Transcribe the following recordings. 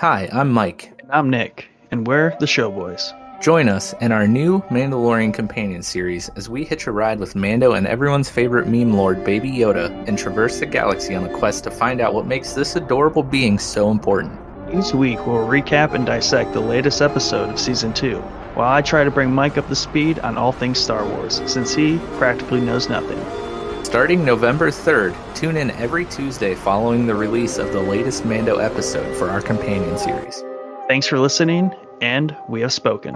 Hi, I'm Mike. And I'm Nick, and we're the Showboys. Join us in our new Mandalorian Companion series as we hitch a ride with Mando and everyone's favorite meme lord, Baby Yoda, and traverse the galaxy on a quest to find out what makes this adorable being so important. Each week, we'll recap and dissect the latest episode of Season 2, while I try to bring Mike up to speed on all things Star Wars, since he practically knows nothing. Starting November 3rd, tune in every Tuesday following the release of the latest Mando episode for our companion series. Thanks for listening, and we have spoken.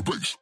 the bass.